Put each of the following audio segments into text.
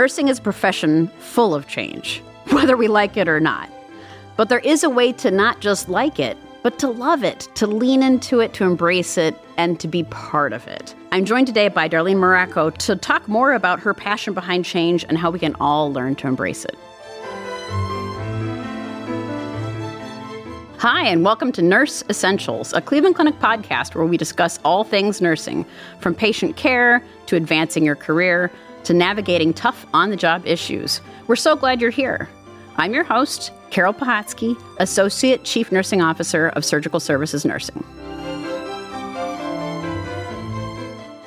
Nursing is a profession full of change, whether we like it or not. But there is a way to not just like it, but to love it, to lean into it, to embrace it, and to be part of it. I'm joined today by Darlene Morocco to talk more about her passion behind change and how we can all learn to embrace it. Hi, and welcome to Nurse Essentials, a Cleveland Clinic podcast where we discuss all things nursing, from patient care to advancing your career to navigating tough on the job issues. We're so glad you're here. I'm your host, Carol Pehotsky, Associate Chief Nursing Officer of Surgical Services Nursing.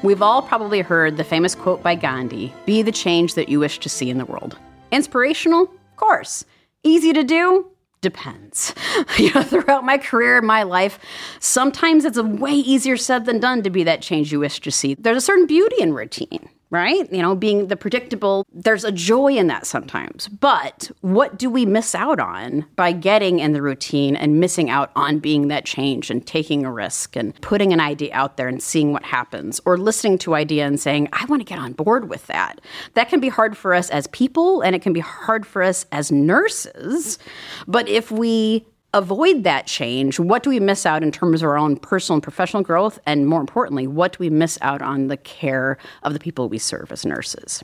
We've all probably heard the famous quote by Gandhi be the change that you wish to see in the world. Inspirational? Of course. Easy to do? depends. You know, throughout my career my life, sometimes it's a way easier said than done to be that change you wish to see. There's a certain beauty in routine right? You know, being the predictable, there's a joy in that sometimes. But what do we miss out on by getting in the routine and missing out on being that change and taking a risk and putting an idea out there and seeing what happens or listening to idea and saying, I want to get on board with that. That can be hard for us as people and it can be hard for us as nurses. But if we avoid that change, what do we miss out in terms of our own personal and professional growth? And more importantly, what do we miss out on the care of the people we serve as nurses?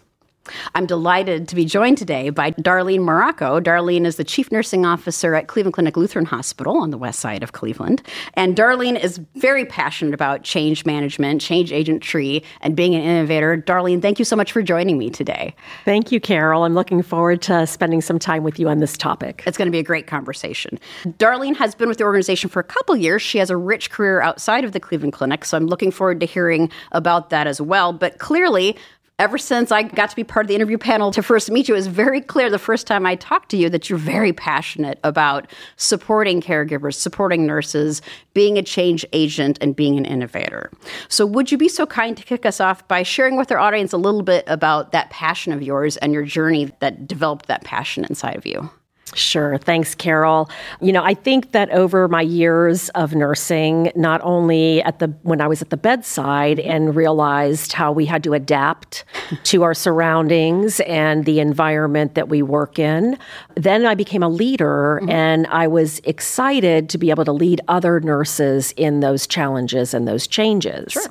I'm delighted to be joined today by Darlene Morocco. Darlene is the Chief Nursing Officer at Cleveland Clinic Lutheran Hospital on the west side of Cleveland. And Darlene is very passionate about change management, change agentry, and being an innovator. Darlene, thank you so much for joining me today. Thank you, Carol. I'm looking forward to spending some time with you on this topic. It's going to be a great conversation. Darlene has been with the organization for a couple years. She has a rich career outside of the Cleveland Clinic, so I'm looking forward to hearing about that as well. But clearly, ever since I got to be part of the interview panel to first meet you, it was very clear the first time I talked to you that you're very passionate about supporting caregivers, supporting nurses, being a change agent, and being an innovator. So, would you be so kind to kick us off by sharing with our audience a little bit about that passion of yours and your journey that developed that passion inside of you? Sure. Thanks, Carol. You know, I think that over my years of nursing, not only at the when I was at the bedside and realized how we had to adapt to our surroundings and the environment that we work in, then I became a leader mm-hmm. and I was excited to be able to lead other nurses in those challenges and those changes. Sure.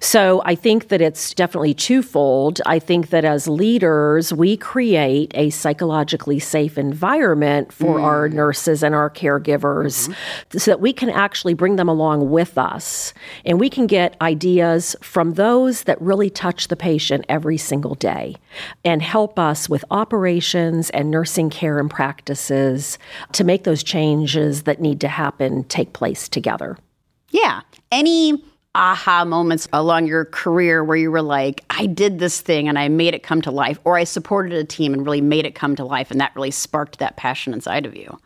So I think that it's definitely twofold. I think that as leaders, we create a psychologically safe environment environment for mm. our nurses and our caregivers mm-hmm. so that we can actually bring them along with us and we can get ideas from those that really touch the patient every single day and help us with operations and nursing care and practices to make those changes that need to happen take place together. Yeah. Any aha moments along your career where you were like, I did this thing and I made it come to life, or I supported a team and really made it come to life, and that really sparked that passion inside of you?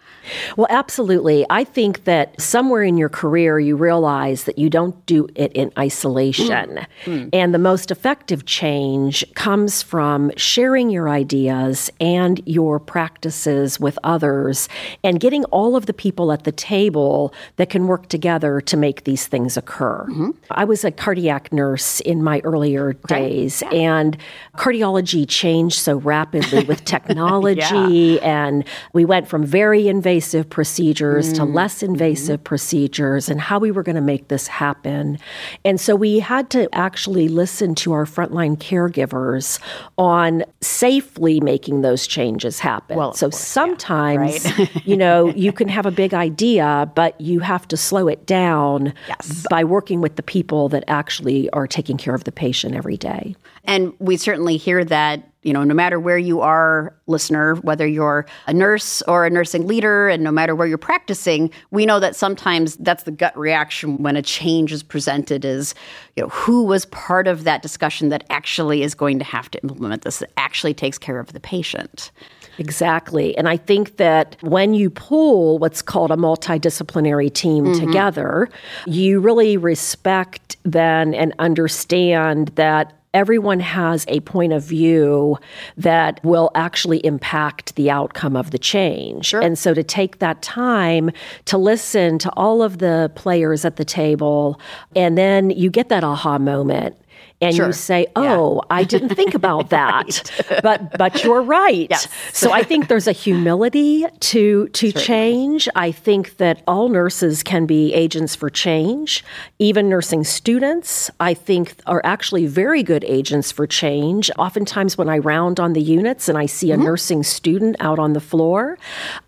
Well, absolutely. I think that somewhere in your career, you realize that you don't do it in isolation. Mm. And the most effective change comes from sharing your ideas and your practices with others and getting all of the people at the table that can work together to make these things occur. Mm-hmm. I was a cardiac nurse in my earlier days, yeah. and cardiology changed so rapidly with technology, yeah. and we went from very invasive procedures mm. to less invasive mm. procedures, and how we were going to make this happen. And so we had to actually listen to our frontline caregivers on safely making those changes happen. Well, so course, sometimes, yeah, right? you know, you can have a big idea, but you have to slow it down yes. by working with the people that actually are taking care of the patient every day. And we certainly hear that, you know, no matter where you are, listener, whether you're a nurse or a nursing leader, and no matter where you're practicing, we know that sometimes that's the gut reaction when a change is presented is, you know, who was part of that discussion that actually is going to have to implement this, that actually takes care of the patient. Exactly. And I think that when you pull what's called a multidisciplinary team mm-hmm. together, you really respect then and understand that everyone has a point of view that will actually impact the outcome of the change. Sure. And so to take that time to listen to all of the players at the table, and then you get that aha moment and Sure. you say, "Oh, I didn't think about that," but but you're right. Yes. So I think there's a humility to to change. I think that all nurses can be agents for change. Even nursing students, I think, are actually very good agents for change. Oftentimes, when I round on the units and I see a mm-hmm. nursing student out on the floor,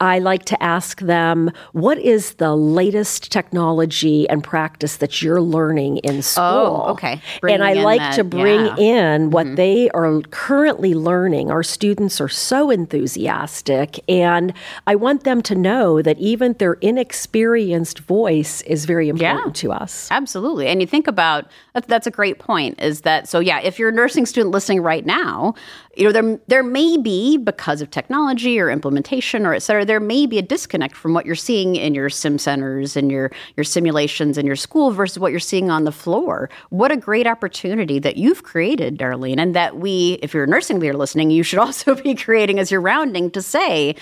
I like to ask them, "What is the latest technology and practice that you're learning in oh, school?" Oh, okay. and I in like to bring yeah. in what mm-hmm. they are currently learning. Our students are so enthusiastic, and I want them to know that even their inexperienced voice is very important to us. Absolutely. And you think about that's a great point is that so yeah, if you're a nursing student listening right now, you know there there may be because of technology or implementation or et cetera, there may be a disconnect from what you're seeing in your sim centers and your your simulations in your school versus what you're seeing on the floor. What a great opportunity that you've created, Darlene, and that we, if you're a nursing leader listening, you should also be creating as you're rounding to say,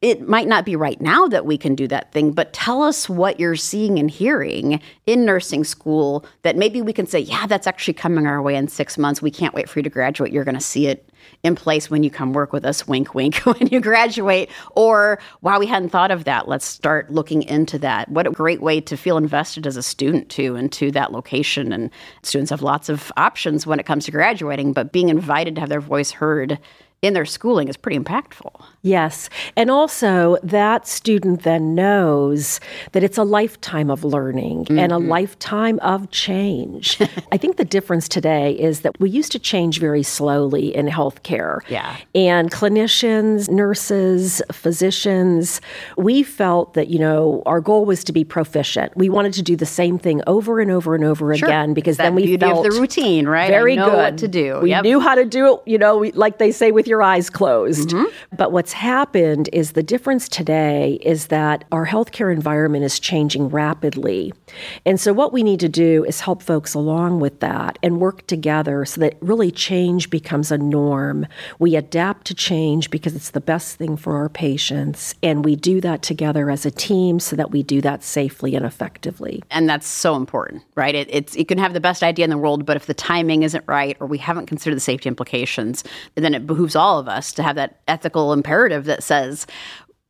it might not be right now that we can do that thing, but tell us what you're seeing and hearing in nursing school that maybe we can say, yeah, that's actually coming our way in six months. We can't wait for you to graduate. You're going to see it in place when you come work with us, wink, wink, when you graduate. Or, wow, we hadn't thought of that. Let's start looking into that. What a great way to feel invested as a student, too, into that location. And students have lots of options when it comes to graduating, but being invited to have their voice heard in their schooling is pretty impactful. Yes. And also, that student then knows that it's a lifetime of learning and a lifetime of change. I think the difference today is that we used to change very slowly in healthcare. Yeah. And clinicians, nurses, physicians, we felt that, you know, our goal was to be proficient. We wanted to do the same thing over and over and over again because then we beauty felt of the routine, right? Very good. what to do. We Yep. knew how to do it, you know, we, like they say, with your eyes closed. Mm-hmm. But what's happened is the difference today is that our healthcare environment is changing rapidly. And so, what we need to do is help folks along with that and work together so that really change becomes a norm. We adapt to change because it's the best thing for our patients. And we do that together as a team so that we do that safely and effectively. and that's so important, right? It, it's you can have the best idea in the world, but if the timing isn't right or we haven't considered the safety implications, then it behooves all of us to have that ethical imperative that says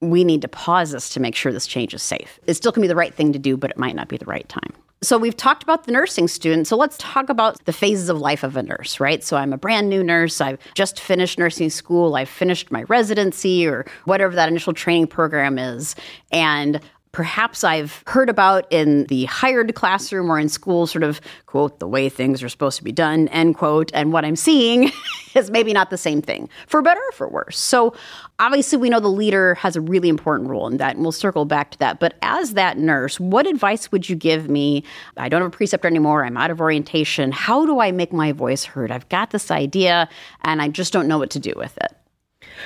we need to pause this to make sure this change is safe. It still can be the right thing to do, but it might not be the right time. So we've talked about the nursing student. So let's talk about the phases of life of a nurse, right? So I'm a brand new nurse. I've just finished nursing school. I've finished my residency or whatever that initial training program is. And perhaps I've heard about in the hired classroom or in school, sort of, quote, the way things are supposed to be done, end quote. And what I'm seeing is maybe not the same thing, for better or for worse. So obviously, we know the leader has a really important role in that, and we'll circle back to that. But as that nurse, what advice would you give me? I don't have a preceptor anymore. I'm out of orientation. How do I make my voice heard? I've got this idea, and I just don't know what to do with it.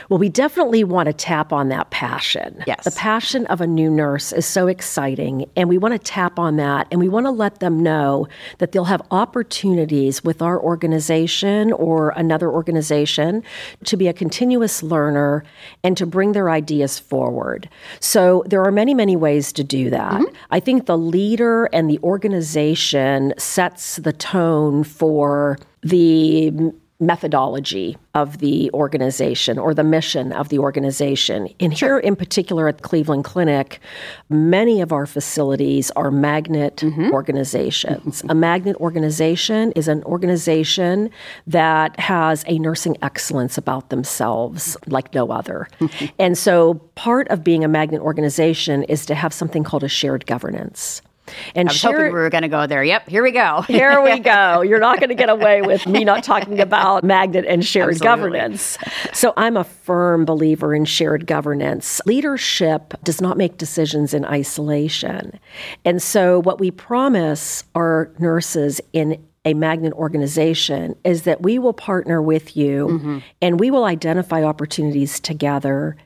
Well, we definitely want to tap on that passion. Yes. The passion of a new nurse is so exciting, and we want to tap on that and we want to let them know that they'll have opportunities with our organization or another organization to be a continuous learner and to bring their ideas forward. So, there are many, many ways to do that. Mm-hmm. I think the leader and the organization sets the tone for the methodology of the organization or the mission of the organization. And here, in particular, at Cleveland Clinic, many of our facilities are magnet mm-hmm. organizations. A magnet organization is an organization that has a nursing excellence about themselves like no other. and so, part of being a magnet organization is to have something called a shared governance. And I was hoping we were going to go there. Yep, here we go. here we go. You're not going to get away with me not talking about magnet and shared Absolutely. governance. So I'm a firm believer in shared governance. Leadership does not make decisions in isolation. And so what we promise our nurses in a magnet organization is that we will partner with you mm-hmm. and we will identify opportunities together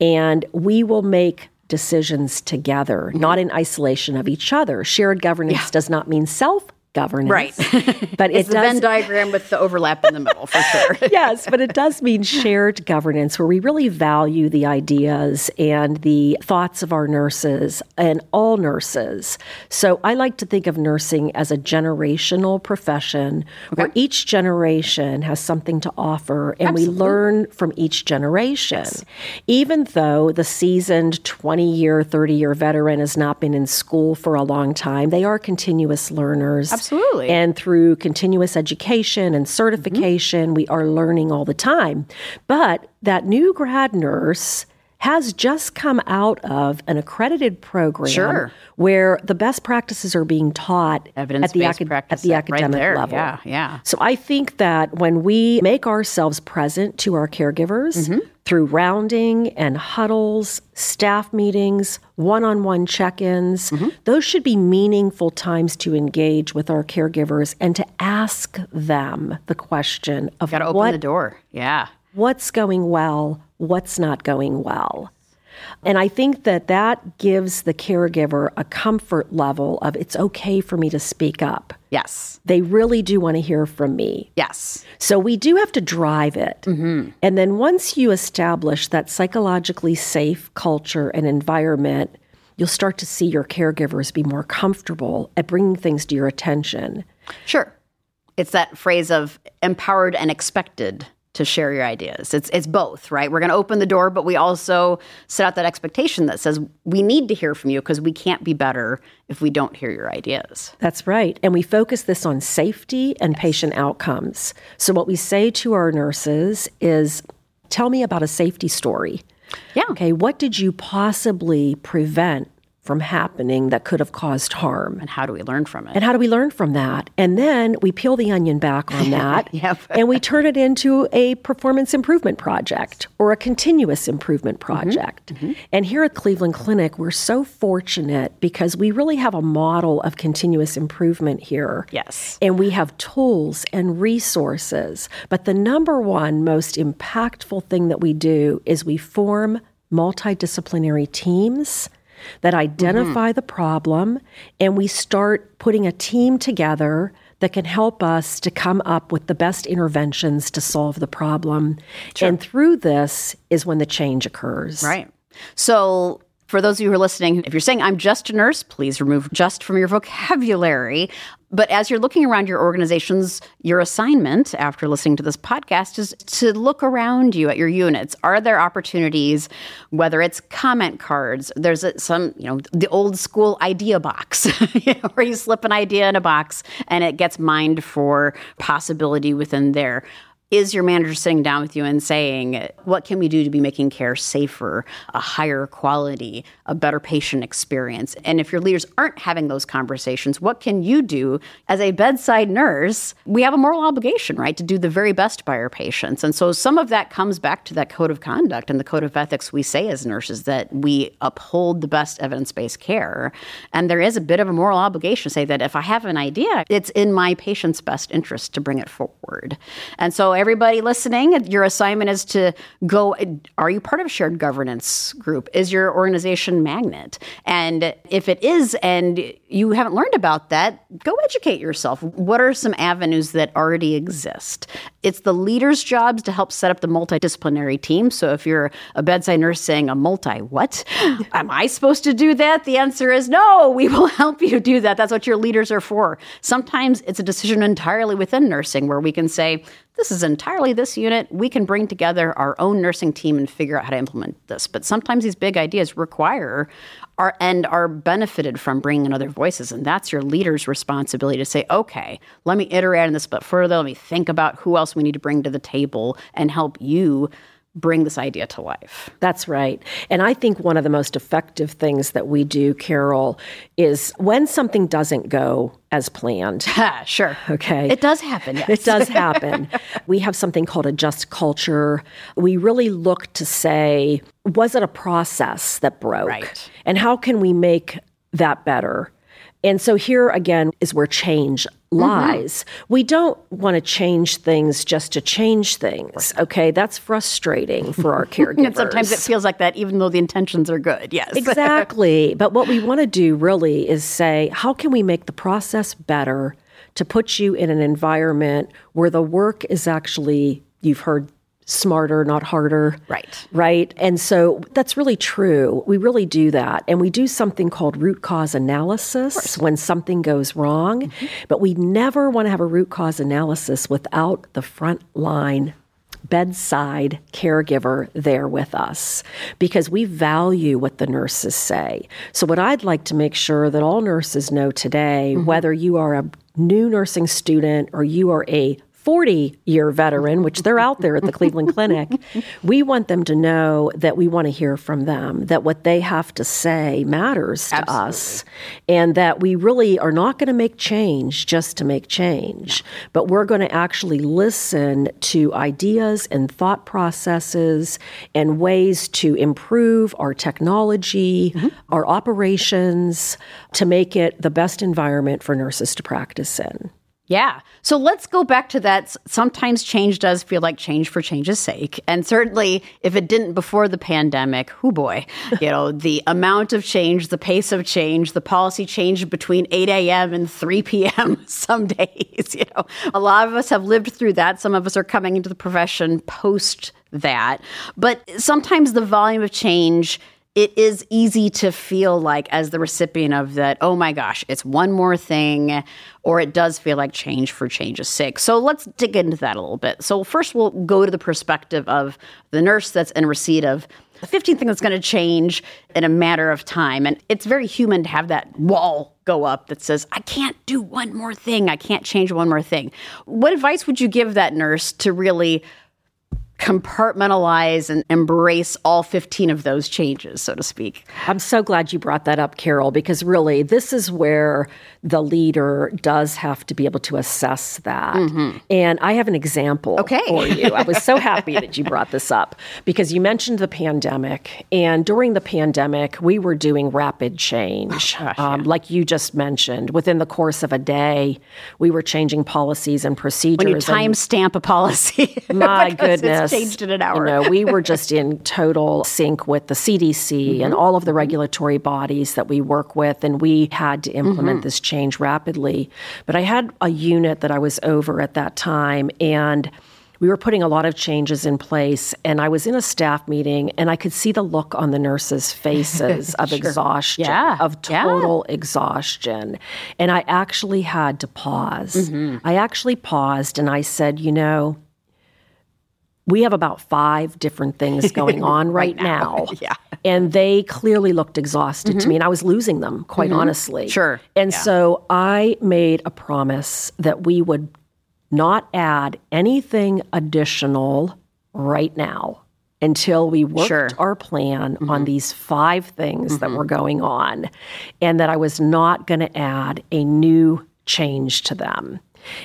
and we will make decisions together, not in isolation of each other. Shared governance does not mean self governance. Right. But it's it the does Venn diagram with the overlap in the middle for sure. yes, but it does mean shared governance where we really value the ideas and the thoughts of our nurses and all nurses. So I like to think of nursing as a generational profession where each generation has something to offer and we learn from each generation. Even though the seasoned 20 year, 30 year veteran has not been in school for a long time, they are continuous learners. Absolutely. And through continuous education and certification, we are learning all the time. But that new grad nurse has just come out of an accredited program Sure. where the best practices are being taught at the, acad- at the right academic there. level. Yeah, yeah. So I think that when we make ourselves present to our caregivers Mm-hmm. Through rounding and huddles, staff meetings, one on one check ins, Mm-hmm. those should be meaningful times to engage with our caregivers and to ask them the question of Got to open what, the door. Yeah. what's going well, what's not going well. And I think that that gives the caregiver a comfort level of it's okay for me to speak up. Yes. They really do want to hear from me. Yes. So we do have to drive it. Mm-hmm. And then once you establish that psychologically safe culture and environment, you'll start to see your caregivers be more comfortable at bringing things to your attention. Sure. It's that phrase of empowered and expected to share your ideas. It's it's both, right? We're going to open the door, but we also set out that expectation that says we need to hear from you because we can't be better if we don't hear your ideas. That's right. And we focus this on safety and patient outcomes. So what we say to our nurses is tell me about a safety story. Yeah. Okay, what did you possibly prevent from happening that could have caused harm? And how do we learn from it? And how do we learn from that? And then we peel the onion back on that Yep. and we turn it into a performance improvement project or a continuous improvement mm-hmm. project. Mm-hmm. And here at Cleveland Clinic, we're so fortunate because we really have a model of continuous improvement here. Yes. And we have tools and resources. But the number one most impactful thing that we do is we form multidisciplinary teams that identify mm-hmm. the problem and we start putting a team together that can help us to come up with the best interventions to solve the problem. And through this is when the change occurs. Right. So, for those of you who are listening, if you're saying I'm just a nurse, please remove just from your vocabulary. But as you're looking around your organizations, your assignment after listening to this podcast is to look around you at your units. Are there opportunities, whether it's comment cards, there's a, some, you know, the old school idea box, where you slip an idea in a box and it gets mined for possibility within there is your manager sitting down with you and saying, What can we do to be making care safer, a higher quality, a better patient experience? And if your leaders aren't having those conversations, what can you do as a bedside nurse? We have a moral obligation, right, to do the very best by our patients. And so some of that comes back to that code of conduct and the code of ethics we say as nurses that we uphold the best evidence based care. And there is a bit of a moral obligation to say that if I have an idea, it's in my patient's best interest to bring it forward. And so everybody listening, your assignment is to go. Are you part of a shared governance group? Is your organization magnet? And if it is, and you haven't learned about that, go educate yourself. What are some avenues that already exist? It's the leader's jobs to help set up the multidisciplinary team. So if you're a bedside nurse saying a multi, what? Am I supposed to do that? The answer is no, we will help you do that. That's what your leaders are for. Sometimes it's a decision entirely within nursing where we can say, this is entirely this unit. We can bring together our own nursing team and figure out how to implement this. But sometimes these big ideas require are and are benefited from bringing in other voices, and that's your leader's responsibility to say, okay, let me iterate on this but further. Let me think about who else we need to bring to the table and help you bring this idea to life. That's right. And I think one of the most effective things that we do, Carol, is when something doesn't go as planned. Sure. Okay. It does happen. Yes. It does happen. we have something called a just culture. We really look to say, was it a process that broke? Right. And how can we make that better? And so here again is where change Mm-hmm. lies. We don't want to change things just to change things. Okay, that's frustrating for our caregivers. And sometimes it feels like that, even though the intentions are good. Yes. Exactly. but what we want to do really is say, how can we make the process better to put you in an environment where the work is actually, you've heard smarter, not harder. Right. Right. And so that's really true. We really do that. And we do something called root cause analysis when something goes wrong. Mm-hmm. But we never want to have a root cause analysis without the front line bedside caregiver there with us because we value what the nurses say. So, what I'd like to make sure that all nurses know today, mm-hmm. whether you are a new nursing student or you are a 40 year veteran, which they're out there at the Cleveland Clinic, we want them to know that we want to hear from them, that what they have to say matters to Absolutely. us, and that we really are not going to make change just to make change, but we're going to actually listen to ideas and thought processes and ways to improve our technology, mm-hmm. our operations, to make it the best environment for nurses to practice in. Yeah. So let's go back to that. Sometimes change does feel like change for change's sake. And certainly, if it didn't before the pandemic, who boy, you know, the amount of change, the pace of change, the policy change between 8 a.m. and 3 p.m. some days, you know, a lot of us have lived through that. Some of us are coming into the profession post that. But sometimes the volume of change it is easy to feel like, as the recipient of that, oh my gosh, it's one more thing, or it does feel like change for change's sake. So let's dig into that a little bit. So, first, we'll go to the perspective of the nurse that's in receipt of the 15th thing that's going to change in a matter of time. And it's very human to have that wall go up that says, I can't do one more thing, I can't change one more thing. What advice would you give that nurse to really? Compartmentalize and embrace all 15 of those changes, so to speak. I'm so glad you brought that up, Carol, because really this is where the leader does have to be able to assess that. Mm-hmm. And I have an example okay. for you. I was so happy that you brought this up because you mentioned the pandemic. And during the pandemic, we were doing rapid change. Oh, gosh, um, yeah. Like you just mentioned, within the course of a day, we were changing policies and procedures. When you timestamp a policy. My goodness changed in an hour. You know, we were just in total sync with the CDC mm-hmm. and all of the regulatory bodies that we work with, and we had to implement mm-hmm. this change rapidly. But I had a unit that I was over at that time, and we were putting a lot of changes in place and i was in a staff meeting and i could see the look on the nurses faces of sure. exhaustion yeah. of total yeah. exhaustion and i actually had to pause mm-hmm. i actually paused and i said you know we have about five different things going on right, right, now. now. yeah. And they clearly looked exhausted mm-hmm. to me, and I was losing them, quite mm-hmm. honestly. Sure. And yeah. so I made a promise that we would not add anything additional right now until we worked sure. our plan mm-hmm. on these five things that mm-hmm. were going on, and that I was not going to add a new change to them.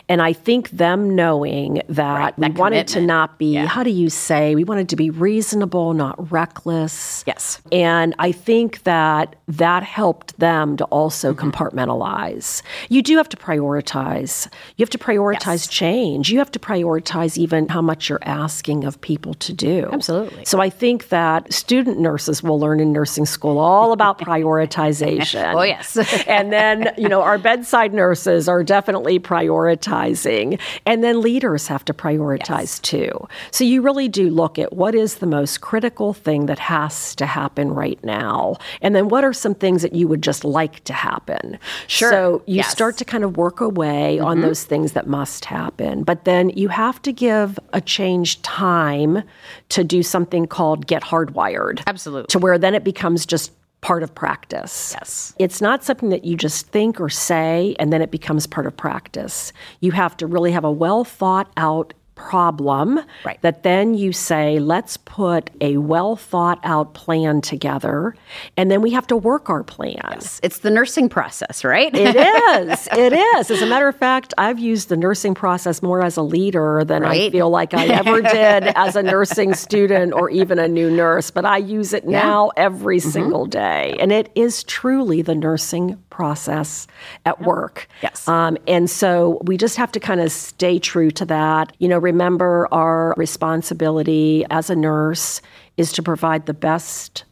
And I think them knowing that, right, that we wanted to not be, yeah. how do you say, we wanted to be reasonable, not reckless. Yes. And I think that that helped them to also mm-hmm. compartmentalize. You do have to prioritize. You have to prioritize yes. change. You have to prioritize even how much you're asking of people to do. Absolutely. So I think that student nurses will learn in nursing school all about prioritization. oh, yes. and then, you know, our bedside nurses are definitely prioritizing prioritizing. And then leaders have to prioritize yes. too. So you really do look at what is the most critical thing that has to happen right now. And then what are some things that you would just like to happen? Sure. So you yes. start to kind of work away mm-hmm. on those things that must happen. But then you have to give a change time to do something called get hardwired. Absolutely. To where then it becomes just part of practice. Yes. It's not something that you just think or say and then it becomes part of practice. You have to really have a well thought out problem right. that then you say, let's put a well thought out plan together, and then we have to work our plan. Yes. It's the nursing process, right? it is. It is. As a matter of fact, I've used the nursing process more as a leader than right? I feel like I ever did as a nursing student or even a new nurse, but I use it yeah. now every mm-hmm. single day. And it is truly the nursing process at work. Yes. Um, and so we just have to kind of stay true to that. You know, remember our responsibility as a nurse is to provide the best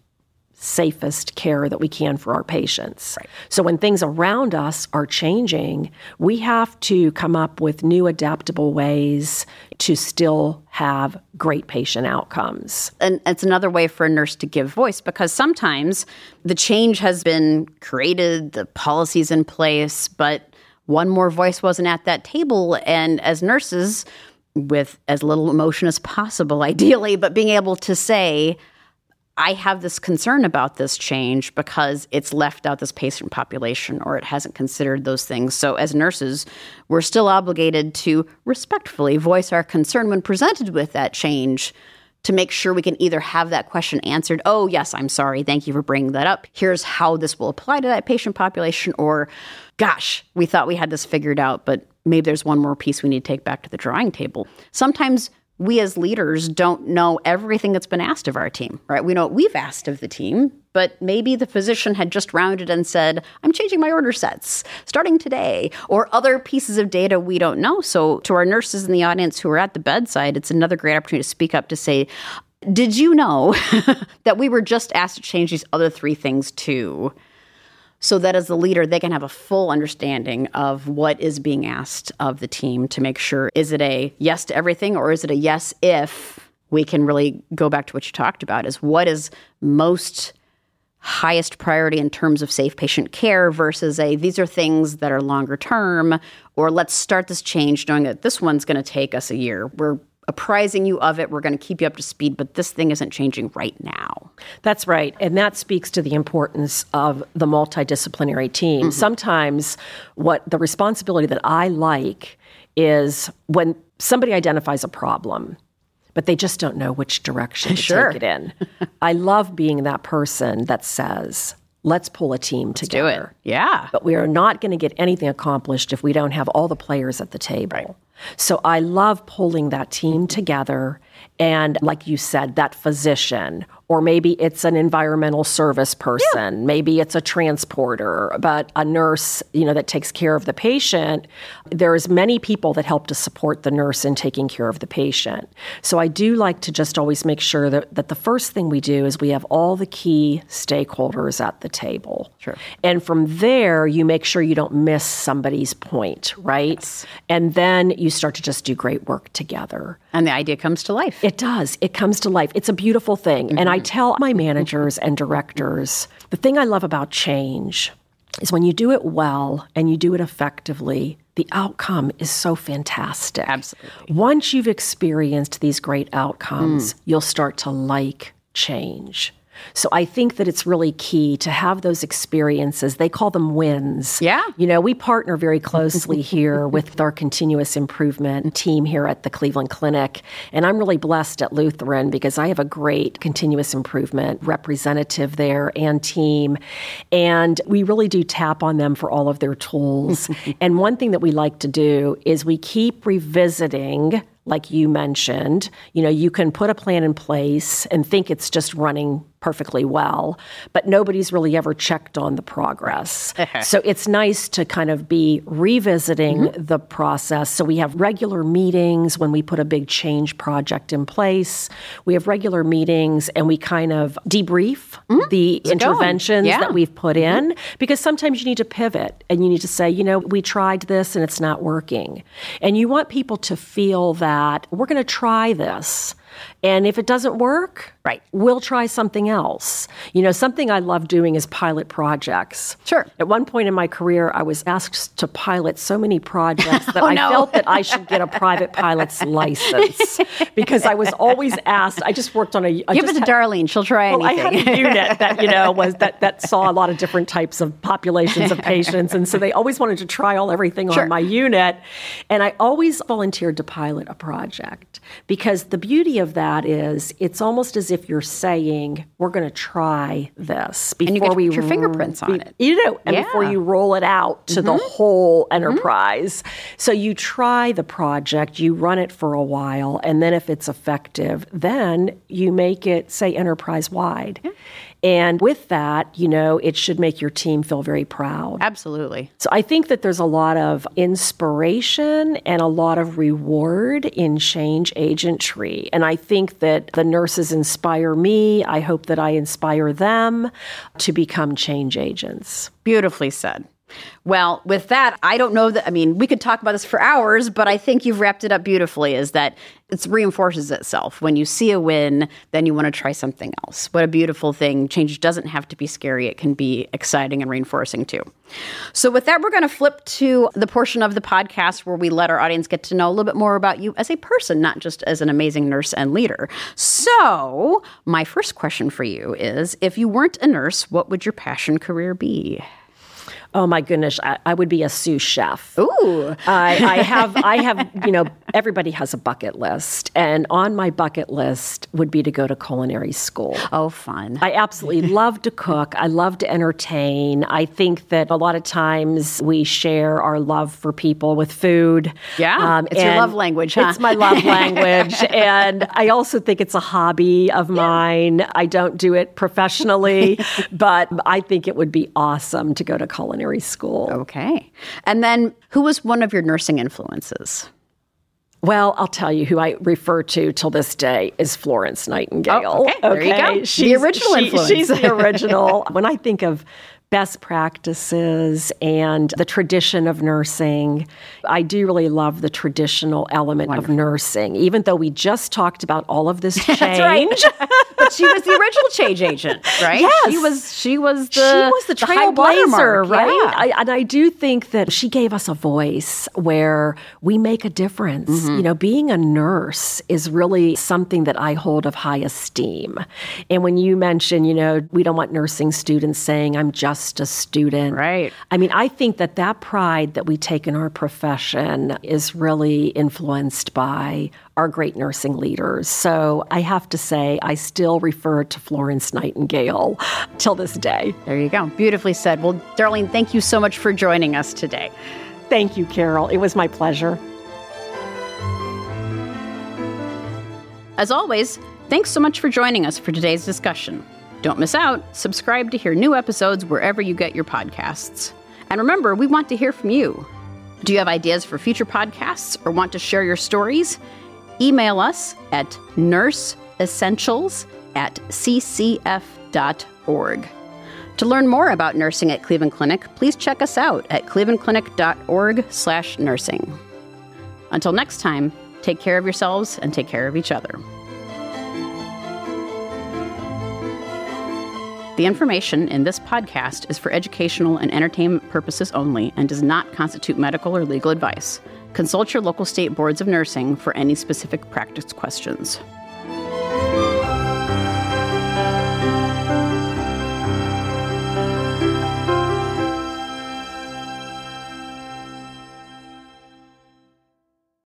safest care that we can for our patients. Right. So when things around us are changing, we have to come up with new adaptable ways to still have great patient outcomes. And it's another way for a nurse to give voice because sometimes the change has been created, the policies in place, but one more voice wasn't at that table and as nurses with as little emotion as possible ideally, but being able to say I have this concern about this change because it's left out this patient population or it hasn't considered those things. So, as nurses, we're still obligated to respectfully voice our concern when presented with that change to make sure we can either have that question answered. Oh, yes, I'm sorry. Thank you for bringing that up. Here's how this will apply to that patient population. Or, gosh, we thought we had this figured out, but maybe there's one more piece we need to take back to the drawing table. Sometimes we as leaders don't know everything that's been asked of our team, right? We know what we've asked of the team, but maybe the physician had just rounded and said, I'm changing my order sets starting today, or other pieces of data we don't know. So, to our nurses in the audience who are at the bedside, it's another great opportunity to speak up to say, Did you know that we were just asked to change these other three things too? So that as the leader, they can have a full understanding of what is being asked of the team to make sure is it a yes to everything or is it a yes if we can really go back to what you talked about is what is most highest priority in terms of safe patient care versus a these are things that are longer term or let's start this change knowing that this one's going to take us a year. We're apprising you of it. We're going to keep you up to speed, but this thing isn't changing right now. That's right. And that speaks to the importance of the multidisciplinary team. Mm-hmm. Sometimes what the responsibility that I like is when somebody identifies a problem, but they just don't know which direction to sure. take it in. I love being that person that says, let's pull a team let's together. Yeah. But we are not going to get anything accomplished if we don't have all the players at the table. Right. So I love pulling that team together. And like you said that physician or maybe it's an environmental service person, yeah. maybe it's a transporter, but a nurse, you know, that takes care of the patient. There's many people that help to support the nurse in taking care of the patient. So I do like to just always make sure that, that the first thing we do is we have all the key stakeholders at the table. Sure. And from there, you make sure you don't miss somebody's point, right? Yes. And then you start to just do great work together. And the idea comes to life. It does. It comes to life. It's a beautiful thing. Mm-hmm. And I tell my managers and directors the thing I love about change is when you do it well and you do it effectively, the outcome is so fantastic. Absolutely. Once you've experienced these great outcomes, mm. you'll start to like change. So I think that it's really key to have those experiences. They call them wins. Yeah. You know, we partner very closely here with our continuous improvement team here at the Cleveland Clinic. And I'm really blessed at Lutheran because I have a great continuous improvement representative there and team. And we really do tap on them for all of their tools. and one thing that we like to do is we keep revisiting like you mentioned. You know, you can put a plan in place and think it's just running perfectly well, but nobody's really ever checked on the progress. so it's nice to kind of be revisiting mm-hmm. the process. So we have regular meetings when we put a big change project in place. We have regular meetings and we kind of debrief mm-hmm. the it's interventions yeah. that we've put in mm-hmm. because sometimes you need to pivot and you need to say, you know, we tried this and it's not working. And you want people to feel that we're going to try this. And if it doesn't work, right, we'll try something else. You know, something I love doing is pilot projects. Sure. At one point in my career, I was asked to pilot so many projects that oh, I no. felt that I should get a private pilot's license because I was always asked. I just worked on a. I Give it to had, Darlene; she'll try well, anything. I had a unit that you know was that that saw a lot of different types of populations of patients, and so they always wanted to try all everything sure. on my unit, and I always volunteered to pilot a project because the beauty of that is it's almost as if you're saying we're going to try this before we put your fingerprints on it. You know, and yeah. before you roll it out to mm-hmm. the whole mm-hmm. enterprise. Mm-hmm. So you try the project, you run it for a while, and then if it's effective, then you make it say enterprise wide. Yeah. And with that, you know, it should make your team feel very proud. Absolutely. So I think that there's a lot of inspiration and a lot of reward in change agentry. And I think that the nurses inspire me. I hope that I inspire them to become change agents. Beautifully said. Well, with that, I don't know that. I mean, we could talk about this for hours, but I think you've wrapped it up beautifully. Is that it reinforces itself. When you see a win, then you want to try something else. What a beautiful thing. Change doesn't have to be scary, it can be exciting and reinforcing too. So, with that, we're going to flip to the portion of the podcast where we let our audience get to know a little bit more about you as a person, not just as an amazing nurse and leader. So, my first question for you is if you weren't a nurse, what would your passion career be? Oh my goodness, I, I would be a sous chef. Ooh, I, I have, I have, you know, everybody has a bucket list, and on my bucket list would be to go to culinary school. Oh, fun! I absolutely love to cook. I love to entertain. I think that a lot of times we share our love for people with food. Yeah, um, it's your love language. Huh? It's my love language, and I also think it's a hobby of mine. I don't do it professionally, but I think it would be awesome to go to culinary culinary school. Okay. And then who was one of your nursing influences? Well, I'll tell you who I refer to till this day is Florence Nightingale. Oh, okay. There you go. She's, the original she, influence. She's the original. when I think of best practices and the tradition of nursing. I do really love the traditional element Wonderful. of nursing, even though we just talked about all of this change. but she was the original change agent, right? Yes. She was she was the She was the, the trailblazer, right? Yeah. I, and I do think that she gave us a voice where we make a difference. Mm-hmm. You know, being a nurse is really something that I hold of high esteem. And when you mention, you know, we don't want nursing students saying I'm just just a student. Right. I mean, I think that that pride that we take in our profession is really influenced by our great nursing leaders. So I have to say, I still refer to Florence Nightingale till this day. There you go. Beautifully said. Well, Darlene, thank you so much for joining us today. Thank you, Carol. It was my pleasure. As always, thanks so much for joining us for today's discussion. Don't miss out. Subscribe to hear new episodes wherever you get your podcasts. And remember, we want to hear from you. Do you have ideas for future podcasts or want to share your stories? Email us at nurseessentials at ccf.org. To learn more about nursing at Cleveland Clinic, please check us out at clevelandclinic.org/nursing. Until next time, take care of yourselves and take care of each other. The information in this podcast is for educational and entertainment purposes only and does not constitute medical or legal advice. Consult your local state boards of nursing for any specific practice questions.